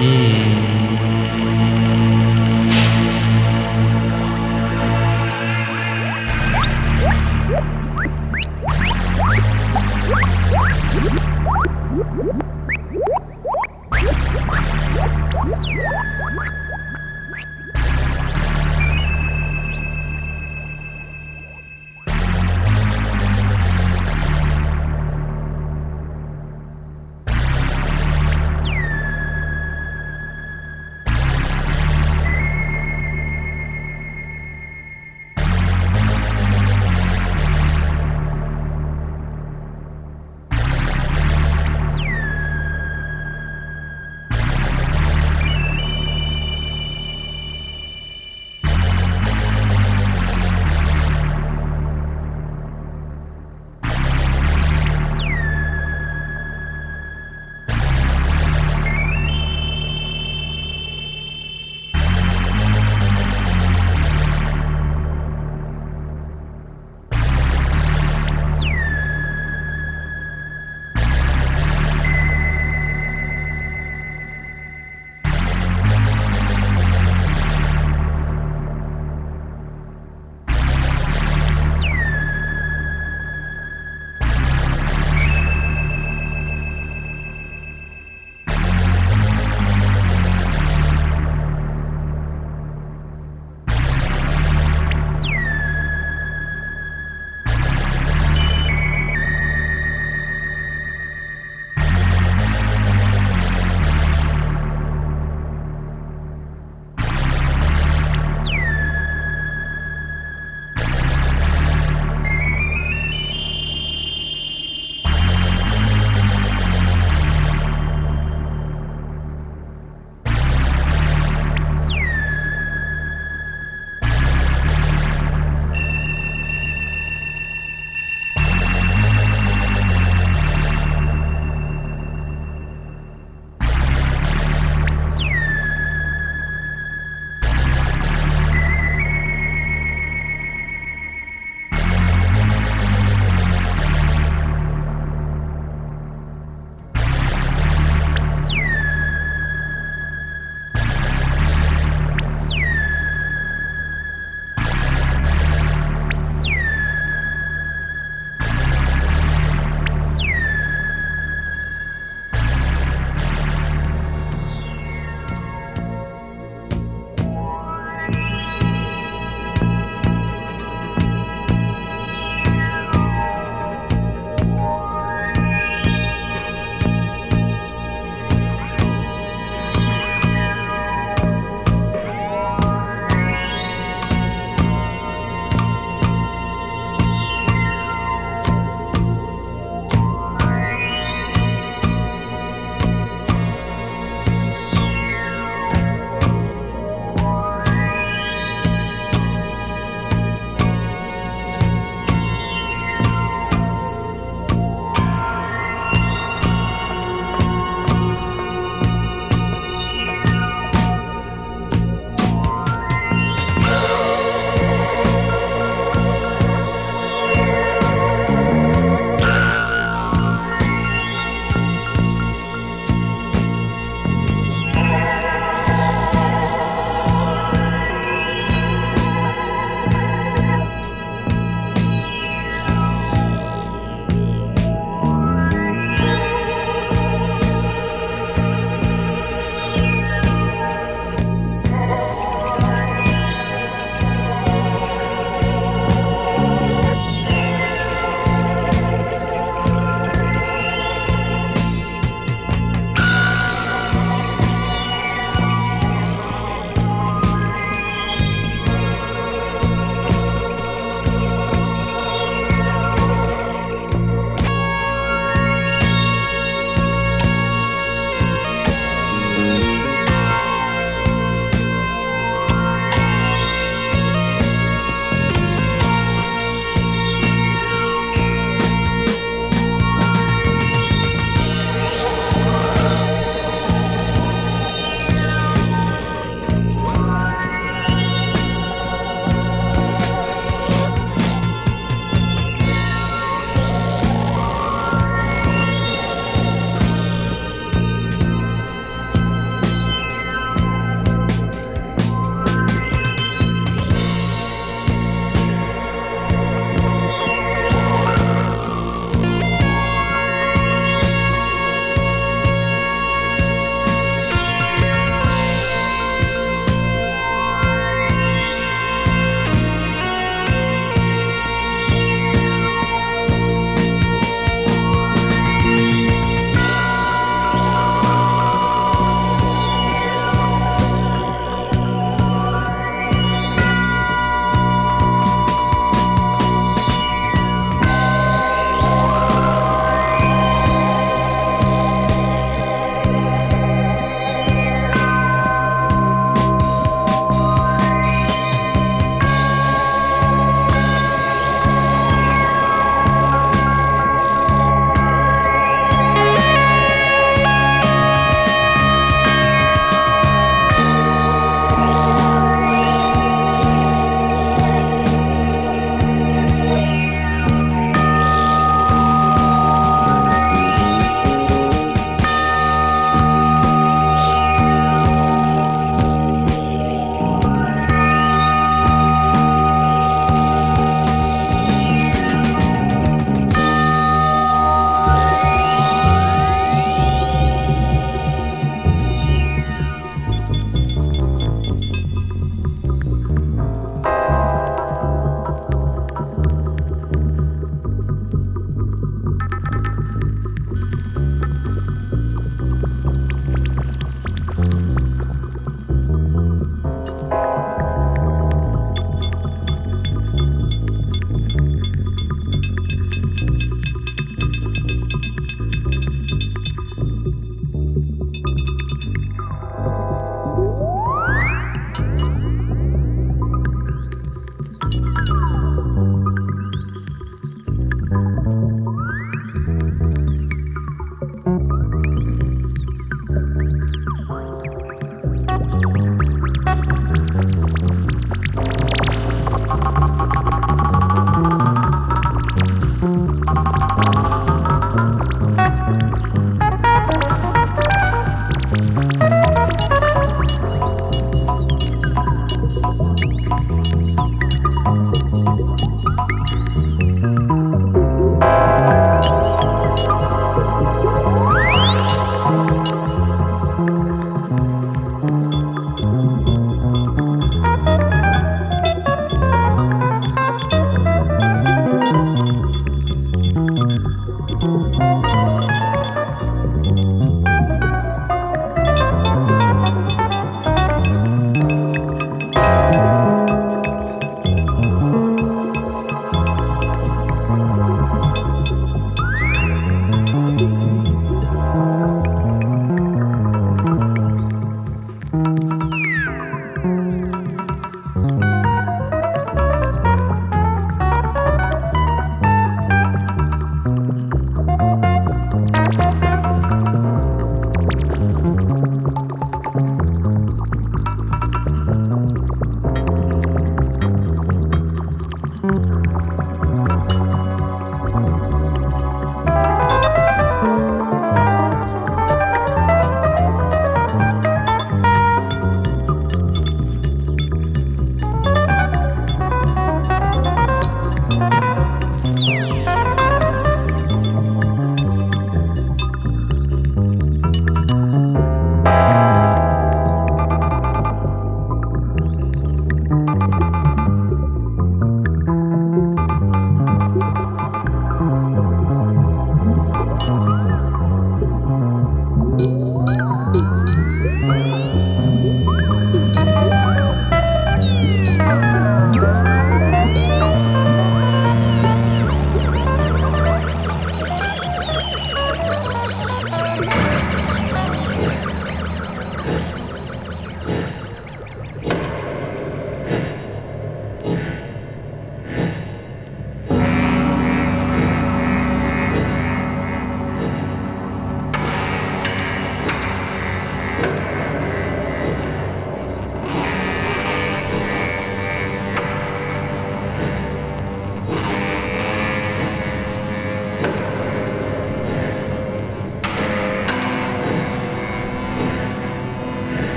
음.